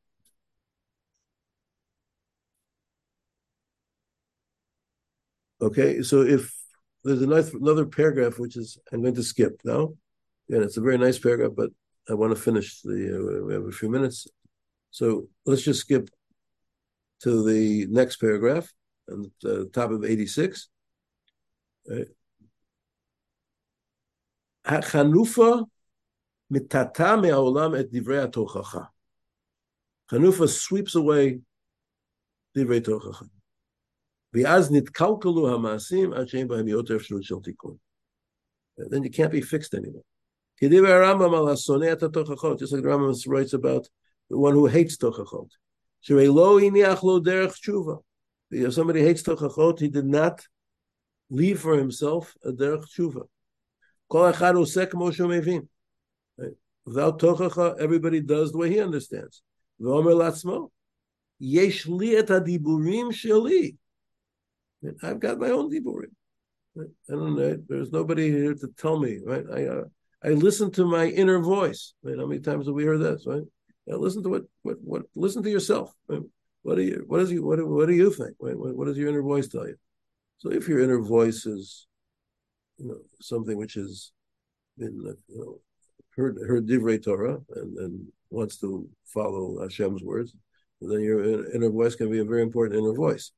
Okay, so if there's another paragraph which is I'm going to skip now. and it's a very nice paragraph, but I want to finish the. Uh, we have a few minutes, so let's just skip to the next paragraph on the top of 86. Hachanufa mitata me'olam et divrei tochacha. Chanufa sweeps away divrei tochacha. ואז נתקלקלו המעשים עד שאין בהם יותר אפשרות של תיקון. Then you can't be fixed anymore. כדיבר הרמב"ם על השונא את התוכחות, just like the Rambam writes about the one who hates תוכחות. שהרי לא הניח לו דרך תשובה. If somebody hates תוכחות, he did not leave for himself a דרך תשובה. כל אחד עושה כמו שהוא מבין. Without תוכחה, everybody does the way he understands. ואומר לעצמו, יש לי את הדיבורים שלי. I've got my own diburim. I don't know. There's nobody here to tell me, right? I uh, I listen to my inner voice. Right? How many times have we heard this, right? Yeah, listen to what what what. Listen to yourself. Right? What do you? What does you? What what do you think? Right? What, what does your inner voice tell you? So if your inner voice is, you know, something which has been, you know, heard heard divrei Torah and and wants to follow Hashem's words, then your inner voice can be a very important inner voice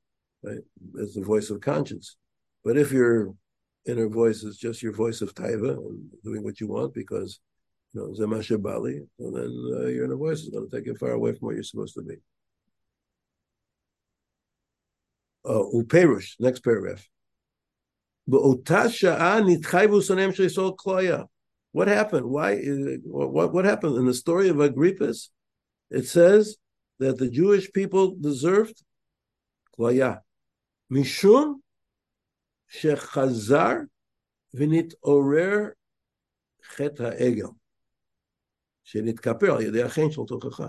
right? As the voice of conscience. But if your inner voice is just your voice of taiva and doing what you want because you know zemasha bali, well then uh, your inner voice is going to take you far away from what you're supposed to be. Uh, uperush, next paragraph. What happened? Why? What, what happened in the story of Agrippus? It says that the Jewish people deserved klaya. משום שחזר orer חטא העגל, שנתכפר על ידי החן של תוכחה.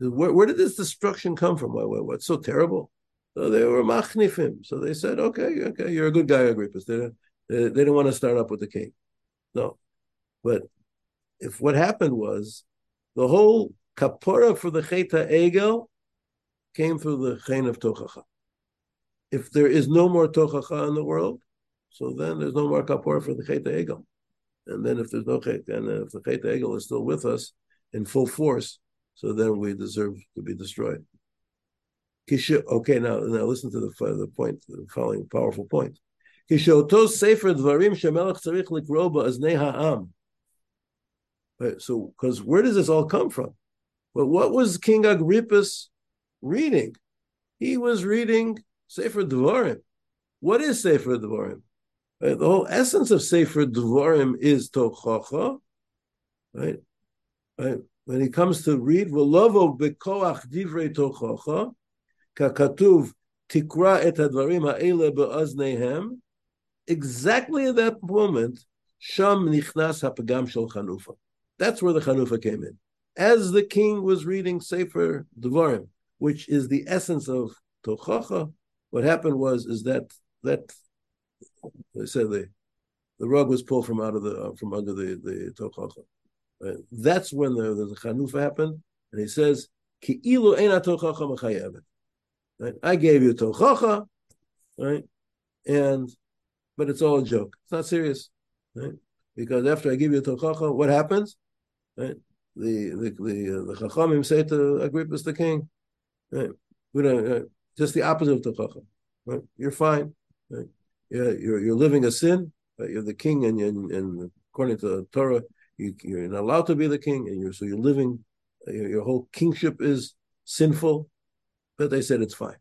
Where, where did this destruction come from? Why, what's so terrible? So they were machnifim. So they said, okay, okay, you're a good guy, Agrippus. They didn't, they didn't want to start up with the king. No. But if what happened was the whole kapora for the cheta egel came through the chen of tochacha if there is no more tochacha in the world, so then there's no more kapor for the chet egel. And then if there's no chet, and if the chet egel is still with us in full force, so then we deserve to be destroyed. Kishu, okay, now now listen to the the point, the following powerful point. Sefer dvarim shemelach tzarich likroba as ha'am. So, because where does this all come from? But what was King Agrippa's reading? He was reading Sefer Devarim. What is Sefer Devarim? Right? The whole essence of Sefer Devarim is Tochacha, right? Right? When he comes to read, V'lovo bekoach divrei Tochacha, kakatuv tikra et hadvarim ha'ele be'oznehem, exactly at that moment, Sham nichnas ha'pagam shel Chanufa. That's where the Chanufa came in. As the king was reading Sefer Devarim, which is the essence of Tochacha, what happened was is that that they said the the rug was pulled from out of the uh, from under the the tochacha. Right? That's when the, the, chanufa happened, and he says ki ilu tochacha Right? I gave you tochacha, right? And but it's all a joke. It's not serious, right? Because after I give you tochacha, what happens? Right? The the the, uh, the chachamim say to Agrippus the king, right? We don't. Just the opposite of tochacha. Right? You're fine. Right? Yeah, you're you're living a sin. Right? You're the king, and, and and according to the Torah, you, you're not allowed to be the king, and you're so you're living. Your, your whole kingship is sinful, but they said it's fine.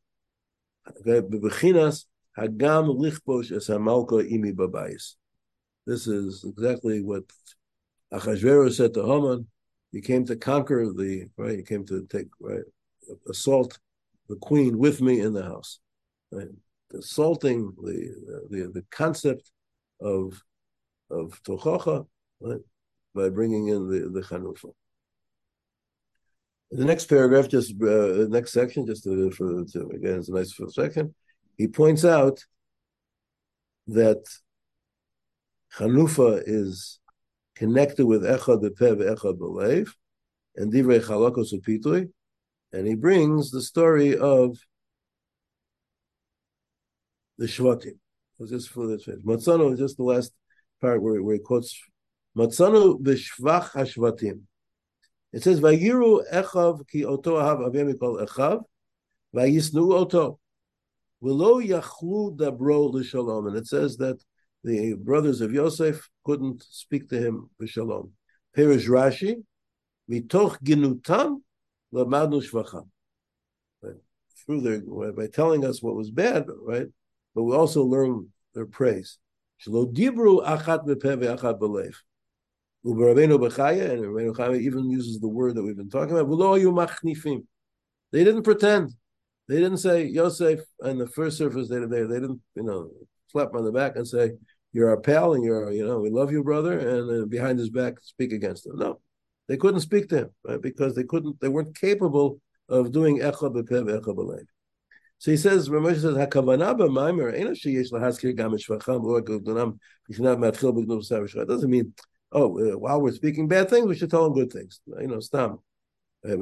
This is exactly what Achashverosh said to Haman. He came to conquer the right. He came to take right assault the queen with me in the house, right? assaulting the, the the concept of of tochacha right? by bringing in the the chanufa. The next paragraph, just uh, next section, just to, for to, again, it's a nice section. He points out that chanufa is connected with echad bepev, echad belev, and divrei chalakos upitui, and he brings the story of the Shvatim. was just for this page. Matzanu is just the last part where, where he quotes Matzanu b'shvach hashvatim. It says Vayiru echav ki oto ahav avim mikol echav vayisnu oto v'lo yachlu dabro l'shalom. And it says that the brothers of Yosef couldn't speak to him b'shalom. Perish Rashi mitoch ginutam lamadnu shvacham. Through their by telling us what was bad, right? But we also learn their praise. Shlo dibru achat bepev achat belev. And Rabbeinu Bachya even uses the word that we've been talking about. V'lo ayu machnifim. They didn't pretend. They didn't say Yosef and the first surface. They, they they didn't you know slap him on the back and say you're our pal and you're you know we love you brother and uh, behind his back speak against him. No, they couldn't speak to him right? because they couldn't. They weren't capable of doing echa bepev echa b'lev. So he says, Ramesh says, "Hakavana b'maimer ena sheyesh lahaskir gam shvacham lo gudunam b'shnat matchil b'gnum savish." Doesn't mean, oh, uh, while we're speaking bad things, we should tell them good things. You know, stam. Uh,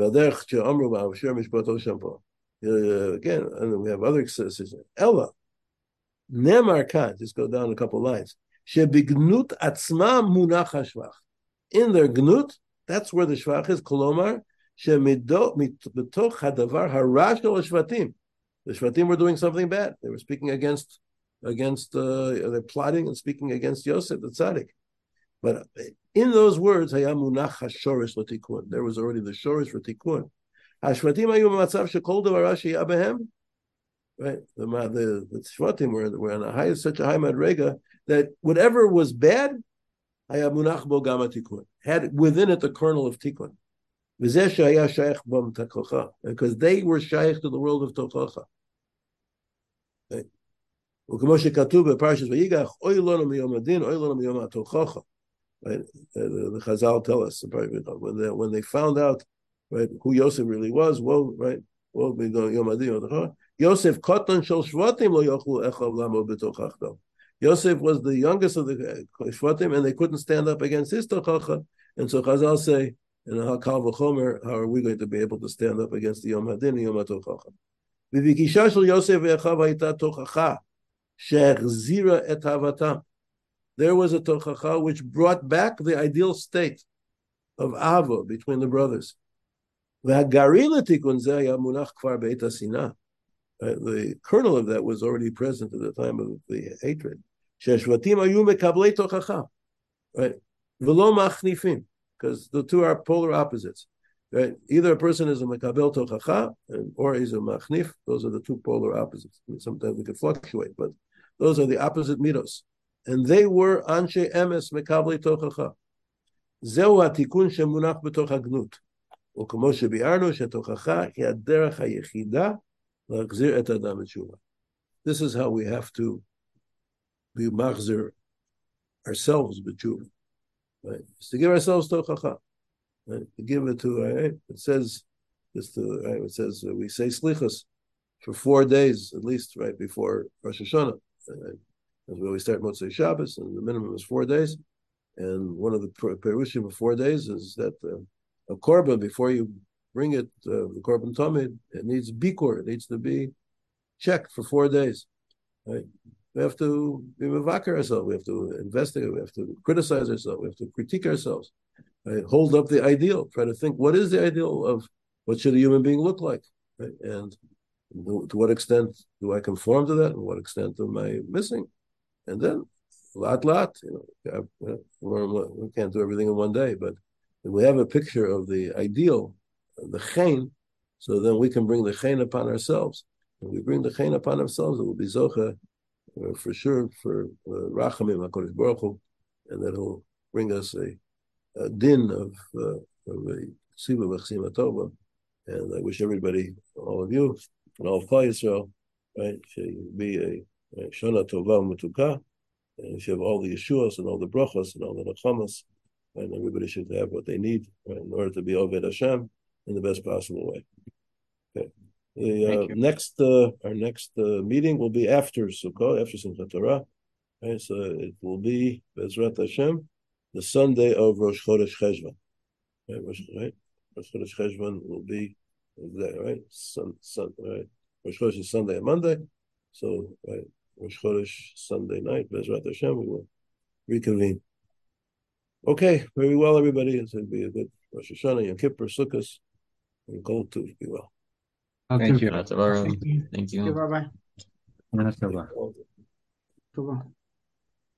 again, and we have other exercises. Ella, nemar kan. Just go down a couple lines. Shebignut atzma munach hashvach. In their gnut, that's where the shvach is. Kolomar hadavar harash shvatim the Shvatim were doing something bad. They were speaking against, against, uh, they're plotting and speaking against Yosef the tzaddik. But in those words, there was already the shorish for tikkun. Hashvatim ayu matzav shekol devarashi abehem. Right, the the, the Shvatim were, were on a high, such a high madrega that whatever was bad, hayamunach bo gama tikkun had within it the kernel of Tikkun. Because they were shaykh to the world of Tochacha. Okay. Right? The, Chazal tell us when they, when they found out right who Yosef really was. Well, right, well, Yosef katan shel shvatim lo yochlu echav lamo b'tochachdom. Yosef was the youngest of the uh, Shvatim, and they couldn't stand up against his Tochacha. And so Chazal say, and Hakal Chomer, how are we going to be able to stand up against the Yom Hadin and Yom HaTochacha? V'vikisha shel Yosef v'echav ha'ita tochacha, she'echzira et havatam. There was a tochacha which brought back the ideal state of ava between the brothers. Zeh kvar uh, The kernel of that was already present at the time of the hatred. שהשבטים היו מקבלי תוכחה. Right? ולא מחניפים because the two are polar opposites. Right? Either a person is a makabel tochacha or he's a machnif. Those are the two polar opposites. I mean, sometimes they can fluctuate, but those are the opposite mitos. And they were anshe emes mekabel tochacha. זהו התיקון שמונח בתוך הגנות. וכמו שביארנו שתוכחה היא הדרך היחידה להחזיר את האדם לתשובה. This is how we have to be machzer ourselves with Jew. Right? It's to give ourselves to chacha. Right? To give it to, right? it says, just to, right? it says uh, we say slichas for four days at least, right before Rosh Hashanah. Right? As we always start Motzei Shabbos, and the minimum is four days. And one of the perushim of four days is that uh, a korban before you bring it, uh, the korban tamid, it needs bikur, it needs to be checked for four days. Right? We have to be mevakar ourselves. We have to investigate. We have to criticize ourselves. We have to critique ourselves. Right? Hold up the ideal. Try to think what is the ideal of what should a human being look like, right? and to what extent do I conform to that, and what extent am I missing? And then, lot, lot. You know, we can't do everything in one day, but we have a picture of the ideal, the chen, so then we can bring the chen upon ourselves. When we bring the chen upon ourselves, it will be zocha uh, for sure for uh, Rachamim HaKadosh Baruch Hu, and that will bring us a, a din of, uh, of a Siva Tova. And I wish everybody, all of you, and all of Klal Yisrael, right, should be a, Shana Tova Mutuka, and should have all the Yeshuas and all the brachas and all the Nachamas, and everybody should have what they need right, in order to be Oved Hashem in the best possible way. Okay. Uh, next, uh, our next uh, meeting will be after Sukkot, after Simchat Torah. So it will be Bezrat Hashem, the Sunday of Rosh Chodesh Cheshvan. Right, Rosh, right? Rosh Chodesh Cheshvan will be there, right? Sun, sun, right? Rosh Chodesh is Sunday and Monday, so right, Rosh Chodesh Sunday night. Bezrat Hashem, we will reconvene. Okay, very well, everybody. It's going to be a good Rosh Hashanah, Yom Kippur, Sukkot, and Kol Tuv. Be well. Thank you. Thank you. Thank you. Bye bye. Bye bye.